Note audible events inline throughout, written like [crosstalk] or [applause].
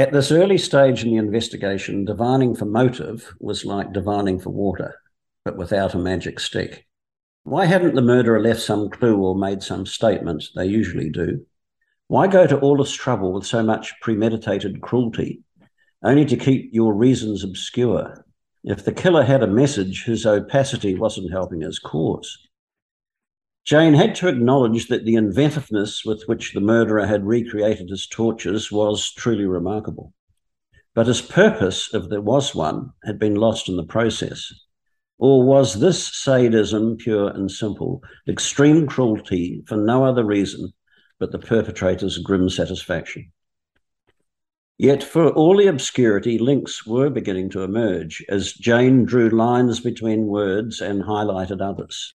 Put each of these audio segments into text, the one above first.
At this early stage in the investigation, divining for motive was like divining for water, but without a magic stick. Why hadn't the murderer left some clue or made some statement? They usually do. Why go to all this trouble with so much premeditated cruelty, only to keep your reasons obscure? If the killer had a message, his opacity wasn't helping his cause. Jane had to acknowledge that the inventiveness with which the murderer had recreated his tortures was truly remarkable. But his purpose, if there was one, had been lost in the process. Or was this sadism pure and simple, extreme cruelty for no other reason but the perpetrator's grim satisfaction? Yet, for all the obscurity, links were beginning to emerge as Jane drew lines between words and highlighted others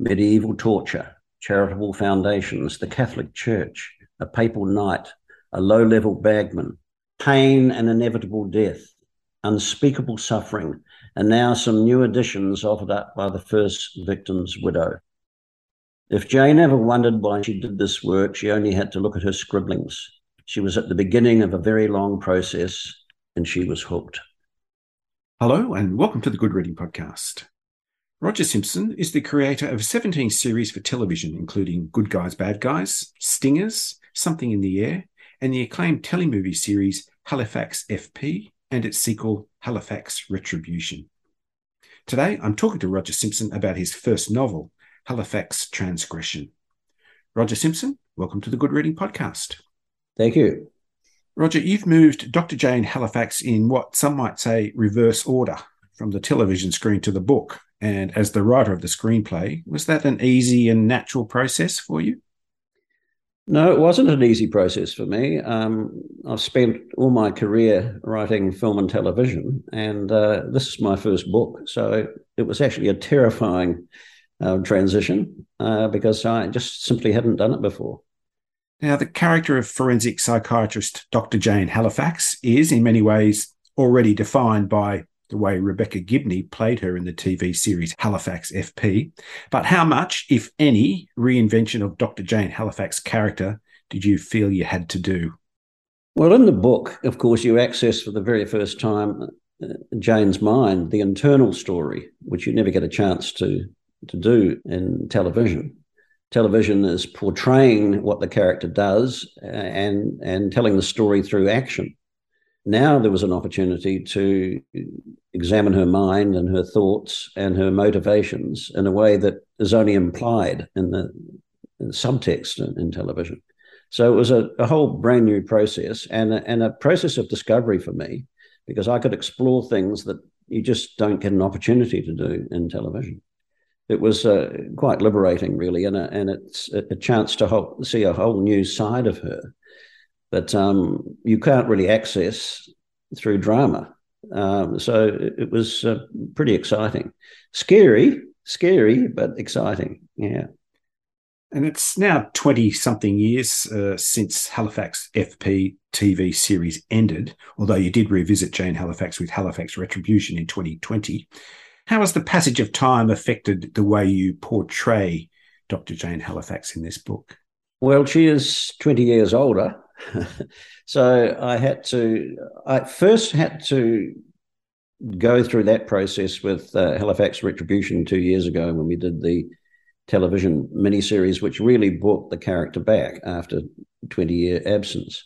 medieval torture, charitable foundations, the Catholic Church, a papal knight, a low level bagman, pain and inevitable death, unspeakable suffering, and now some new additions offered up by the first victim's widow. If Jane ever wondered why she did this work, she only had to look at her scribblings. She was at the beginning of a very long process and she was hooked. Hello, and welcome to the Good Reading Podcast. Roger Simpson is the creator of 17 series for television, including Good Guys, Bad Guys, Stingers, Something in the Air, and the acclaimed telemovie series Halifax FP and its sequel Halifax Retribution. Today, I'm talking to Roger Simpson about his first novel, Halifax Transgression. Roger Simpson, welcome to the Good Reading Podcast. Thank you. Roger, you've moved Dr. Jane Halifax in what some might say reverse order from the television screen to the book and as the writer of the screenplay, was that an easy and natural process for you? No, it wasn't an easy process for me. Um, I've spent all my career writing film and television, and uh, this is my first book. So it was actually a terrifying uh, transition uh, because I just simply hadn't done it before. Now, the character of forensic psychiatrist Dr. Jane Halifax is, in many ways, already defined by the way Rebecca Gibney played her in the TV series Halifax FP. But how much, if any, reinvention of Dr. Jane Halifax character did you feel you had to do? Well, in the book, of course, you access for the very first time uh, Jane's mind, the internal story, which you never get a chance to to do in television. Television is portraying what the character does uh, and and telling the story through action. Now there was an opportunity to examine her mind and her thoughts and her motivations in a way that is only implied in the, in the subtext in, in, television. So it was a, a, whole brand new process and a, and a process of discovery for me because I could explore things that you just don't get an opportunity to do in television. It was uh, quite liberating, really, and, a, and it's a chance to whole, see a whole new side of her that um, you can't really access through drama. Um, so it, it was uh, pretty exciting, scary, scary, but exciting. Yeah. And it's now 20 something years uh, since Halifax FP TV series ended, although you did revisit Jane Halifax with Halifax Retribution in 2020. How has the passage of time affected the way you portray Dr. Jane Halifax in this book? Well, she is 20 years older so I had to, I first had to go through that process with uh, Halifax Retribution two years ago when we did the television miniseries, which really brought the character back after 20 year absence.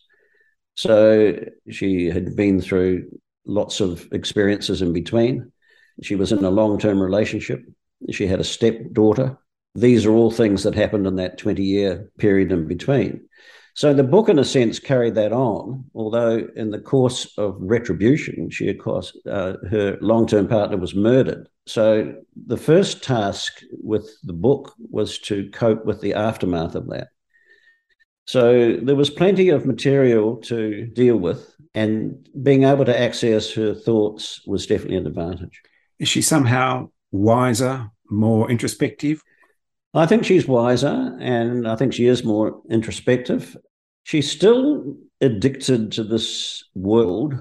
So she had been through lots of experiences in between. She was in a long term relationship. She had a stepdaughter. These are all things that happened in that 20 year period in between. So the book, in a sense, carried that on. Although in the course of retribution, she, of course, uh, her long-term partner was murdered. So the first task with the book was to cope with the aftermath of that. So there was plenty of material to deal with, and being able to access her thoughts was definitely an advantage. Is she somehow wiser, more introspective? I think she's wiser and I think she is more introspective. She's still addicted to this world,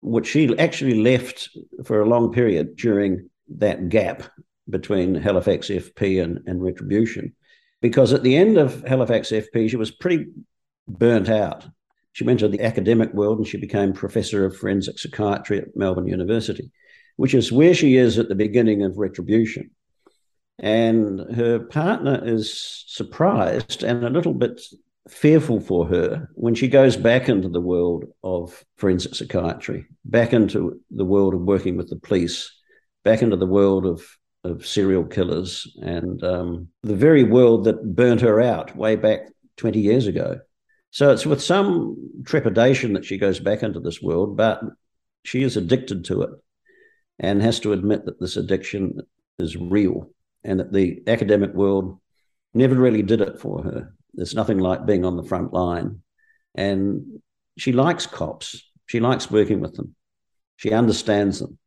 which she actually left for a long period during that gap between Halifax FP and, and Retribution. Because at the end of Halifax FP, she was pretty burnt out. She went to the academic world and she became professor of forensic psychiatry at Melbourne University, which is where she is at the beginning of Retribution. And her partner is surprised and a little bit fearful for her when she goes back into the world of forensic psychiatry, back into the world of working with the police, back into the world of, of serial killers, and um, the very world that burnt her out way back 20 years ago. So it's with some trepidation that she goes back into this world, but she is addicted to it and has to admit that this addiction is real and that the academic world never really did it for her. There's nothing like being on the front line. And she likes cops. She likes working with them. She understands them.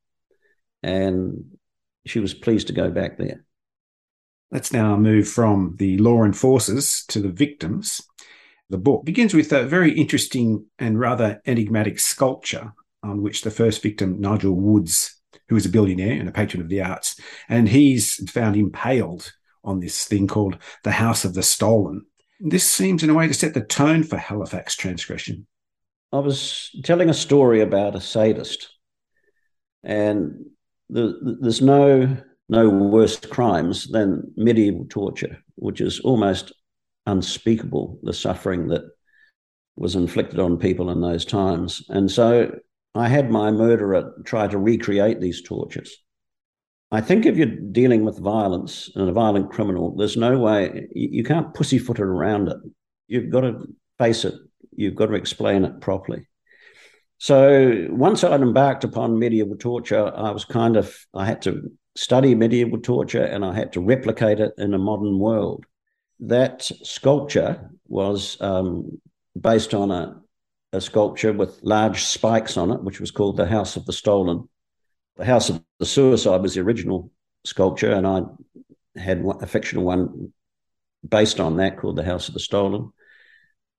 And she was pleased to go back there. Let's now move from the law enforcers to the victims. The book begins with a very interesting and rather enigmatic sculpture on which the first victim, Nigel Woods, who is a billionaire and a patron of the arts, and he's found impaled on this thing called the House of the Stolen. This seems, in a way, to set the tone for Halifax transgression. I was telling a story about a sadist, and the, there's no no worse crimes than medieval torture, which is almost unspeakable. The suffering that was inflicted on people in those times, and so I had my murderer try to recreate these tortures. I think if you're dealing with violence and a violent criminal, there's no way you can't pussyfoot around it. You've got to face it. You've got to explain it properly. So once I'd embarked upon medieval torture, I was kind of I had to study medieval torture and I had to replicate it in a modern world. That sculpture was um, based on a, a sculpture with large spikes on it, which was called the House of the Stolen the House of the Suicide was the original sculpture, and I had a fictional one based on that called the House of the Stolen.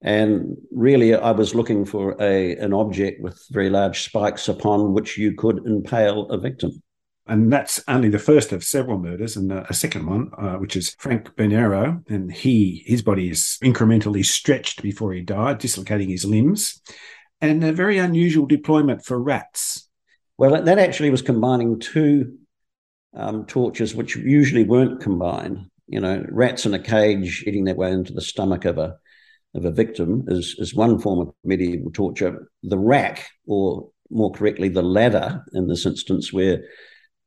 And really, I was looking for a an object with very large spikes upon which you could impale a victim. And that's only the first of several murders, and a second one, uh, which is Frank Bernero, and he his body is incrementally stretched before he died, dislocating his limbs, and a very unusual deployment for rats. Well, that actually was combining two um, tortures which usually weren't combined. You know, rats in a cage eating their way into the stomach of a of a victim is is one form of medieval torture. The rack, or more correctly, the ladder, in this instance, where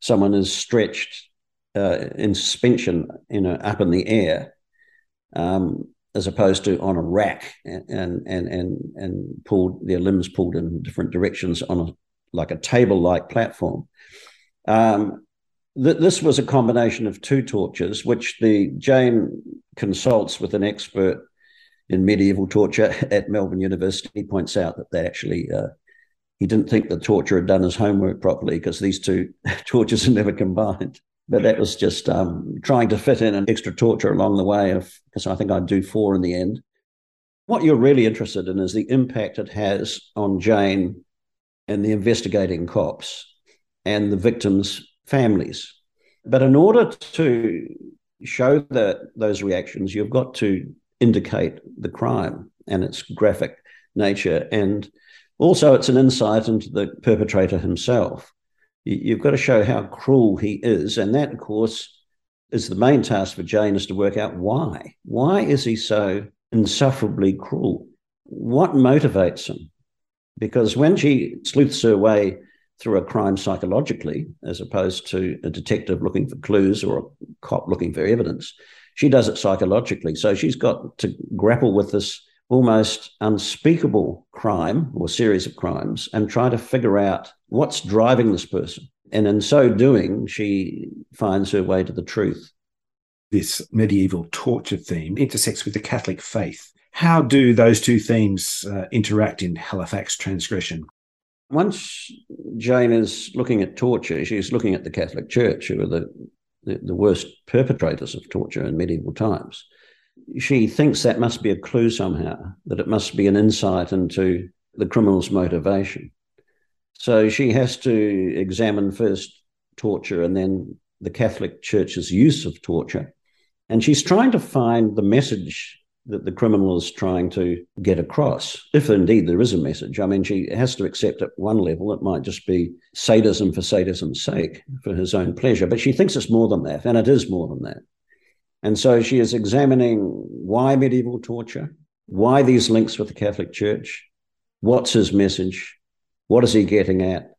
someone is stretched uh, in suspension, you know, up in the air, um, as opposed to on a rack and and and and pulled their limbs pulled in different directions on a like a table like platform. Um, th- this was a combination of two tortures, which the Jane consults with an expert in medieval torture [laughs] at Melbourne University. Points out that they actually uh, he didn't think the torturer had done his homework properly because these two [laughs] tortures are never combined. But that was just um, trying to fit in an extra torture along the way because I think I'd do four in the end. What you're really interested in is the impact it has on Jane and the investigating cops and the victims' families. But in order to show that those reactions, you've got to indicate the crime and its graphic nature. And also, it's an insight into the perpetrator himself. You've got to show how cruel he is. And that, of course, is the main task for Jane is to work out why. Why is he so insufferably cruel? What motivates him? because when she sleuths her way through a crime psychologically, as opposed to a detective looking for clues or a cop looking for evidence, she does it psychologically. So she's got to grapple with this almost unspeakable crime or series of crimes and try to figure out what's driving this person. And in so doing, she finds her way to the truth. This medieval torture theme intersects with the Catholic faith how do those two themes uh, interact in Halifax transgression? Once Jane is looking at torture, she's looking at the Catholic Church, who are the, the, the worst perpetrators of torture in medieval times. She thinks that must be a clue somehow, that it must be an insight into the criminal's motivation. So she has to examine first torture and then the Catholic Church's use of torture. And she's trying to find the message that the criminal is trying to get across, if indeed there is a message. I mean, she has to accept at one level it might just be sadism for sadism's sake, for his own pleasure, but she thinks it's more than that, and it is more than that. And so she is examining why medieval torture, why these links with the Catholic Church, what's his message, what is he getting at,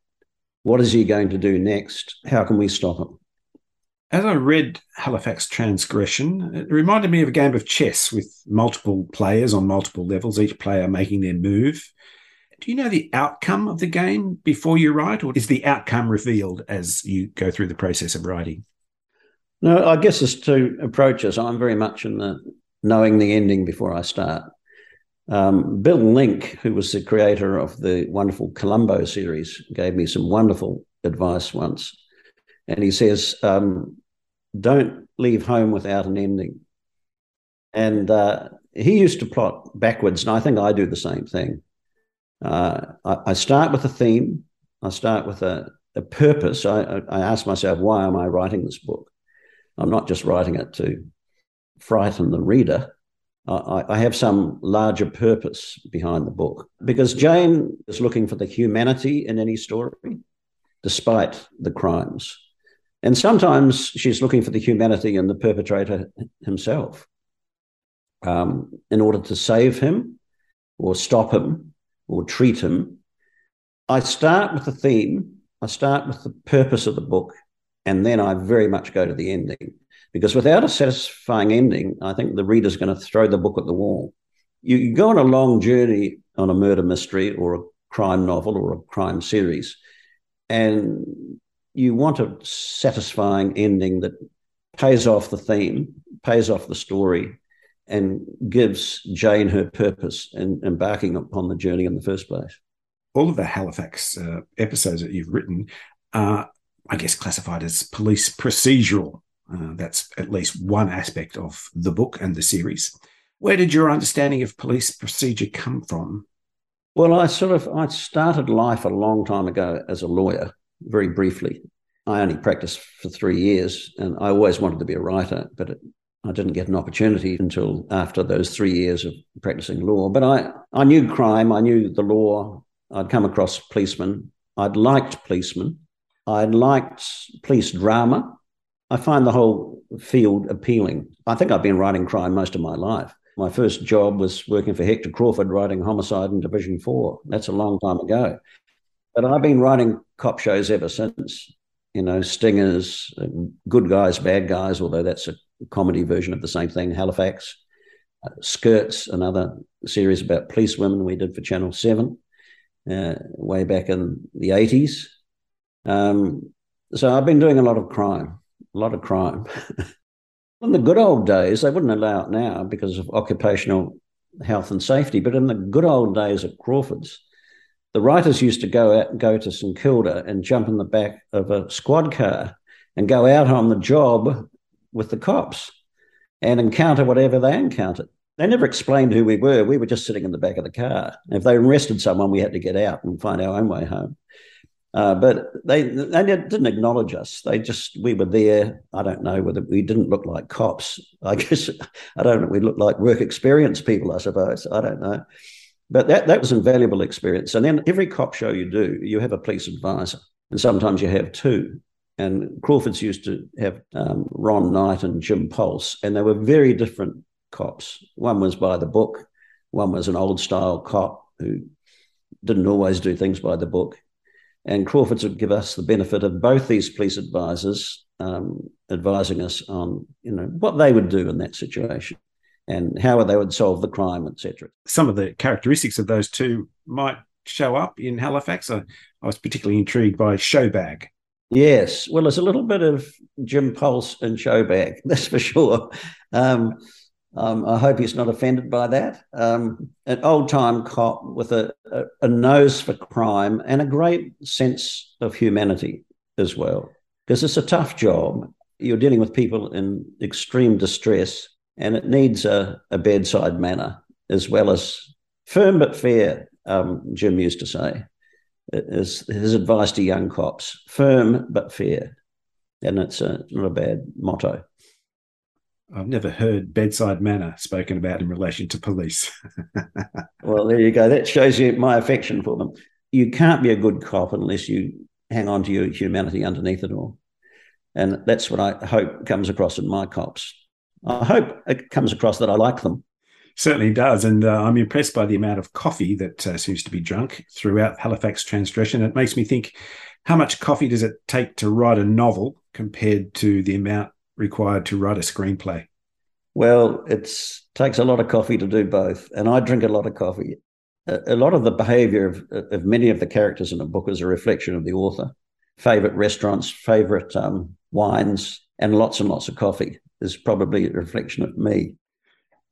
what is he going to do next, how can we stop him? As I read Halifax Transgression, it reminded me of a game of chess with multiple players on multiple levels, each player making their move. Do you know the outcome of the game before you write, or is the outcome revealed as you go through the process of writing? No, I guess there's two approaches. I'm very much in the knowing the ending before I start. Um, Bill Link, who was the creator of the wonderful Columbo series, gave me some wonderful advice once and he says, um, "Don't leave home without an ending." And uh, he used to plot backwards, and I think I do the same thing. Uh, I, I, start with a theme. I start with a, a purpose. I, I ask myself, why am I writing this book? I'm not just writing it to frighten the reader. I, I have some larger purpose behind the book because Jane is looking for the humanity in any story, despite the crimes. And sometimes she's looking for the humanity in the perpetrator himself um, in order to save him or stop him or treat him. I start with the theme, I start with the purpose of the book, and then I very much go to the ending. Because without a satisfying ending, I think the reader's going to throw the book at the wall. You, you go on a long journey on a murder mystery or a crime novel or a crime series, and you want a satisfying ending that pays off the theme, pays off the story, and gives Jane her purpose in embarking upon the journey in the first place. All of the Halifax uh, episodes that you've written are, I guess, classified as police procedural. Uh, that's at least one aspect of the book and the series. Where did your understanding of police procedure come from? Well, I sort of I started life a long time ago as a lawyer, very briefly. I only practiced for three years and I always wanted to be a writer, but it, I didn't get an opportunity until after those three years of practicing law. But I, I knew crime, I knew the law, I'd come across policemen, I'd liked policemen, I'd liked police drama. I find the whole field appealing. I think I've been writing crime most of my life. My first job was working for Hector Crawford, writing Homicide in Division 4. That's a long time ago. But I've been writing cop shows ever since. You know, Stingers, Good Guys, Bad Guys, although that's a comedy version of the same thing. Halifax, uh, Skirts, another series about police women we did for Channel 7 uh, way back in the 80s. Um, so I've been doing a lot of crime, a lot of crime. [laughs] in the good old days, they wouldn't allow it now because of occupational health and safety, but in the good old days at Crawford's, the writers used to go out, go to St Kilda and jump in the back of a squad car and go out on the job with the cops and encounter whatever they encountered. They never explained who we were. We were just sitting in the back of the car. If they arrested someone, we had to get out and find our own way home. Uh, but they they didn't acknowledge us. They just we were there. I don't know whether we didn't look like cops. I [laughs] guess I don't know. We looked like work experience people. I suppose I don't know. But that, that was invaluable experience. And then every cop show you do, you have a police advisor, and sometimes you have two. And Crawford's used to have um, Ron Knight and Jim Pulse, and they were very different cops. One was by the book, one was an old style cop who didn't always do things by the book. And Crawford's would give us the benefit of both these police advisors um, advising us on, you know, what they would do in that situation and how they would solve the crime, etc. Some of the characteristics of those two might show up in Halifax. I, I was particularly intrigued by Showbag. Yes, well, there's a little bit of Jim Pulse and Showbag, [laughs] that's for sure. Um, Um, I hope he's not offended by that. Um, an old time cop with a, a, a, nose for crime and a great sense of humanity as well. Because it's a tough job. You're dealing with people in extreme distress, and it needs a, a bedside manner as well as firm but fair, um, Jim used to say. Is his advice to young cops firm but fair. And it's a, not a bad motto. I've never heard bedside manner spoken about in relation to police. [laughs] well, there you go. That shows you my affection for them. You can't be a good cop unless you hang on to your humanity underneath it all. And that's what I hope comes across in my cops. I hope it comes across that I like them. Certainly does. And uh, I'm impressed by the amount of coffee that uh, seems to be drunk throughout Halifax transgression. It makes me think how much coffee does it take to write a novel compared to the amount required to write a screenplay? Well, it takes a lot of coffee to do both, and I drink a lot of coffee. A, a lot of the behaviour of, of many of the characters in a book is a reflection of the author. Favorite restaurants, favorite um, wines, and lots and lots of coffee is probably a reflection of me.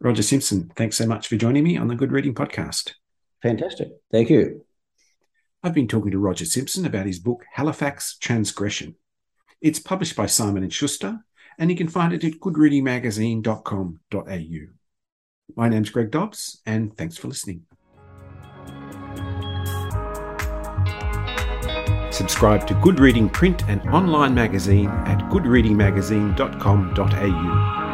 Roger Simpson, thanks so much for joining me on the Good Reading Podcast. Fantastic. Thank you. I've been talking to Roger Simpson about his book Halifax Transgression. It's published by Simon and Schuster and you can find it at goodreadingmagazine.com.au. My name's Greg Dobbs, and thanks for listening. Subscribe to Good Reading print and online magazine at goodreadingmagazine.com.au.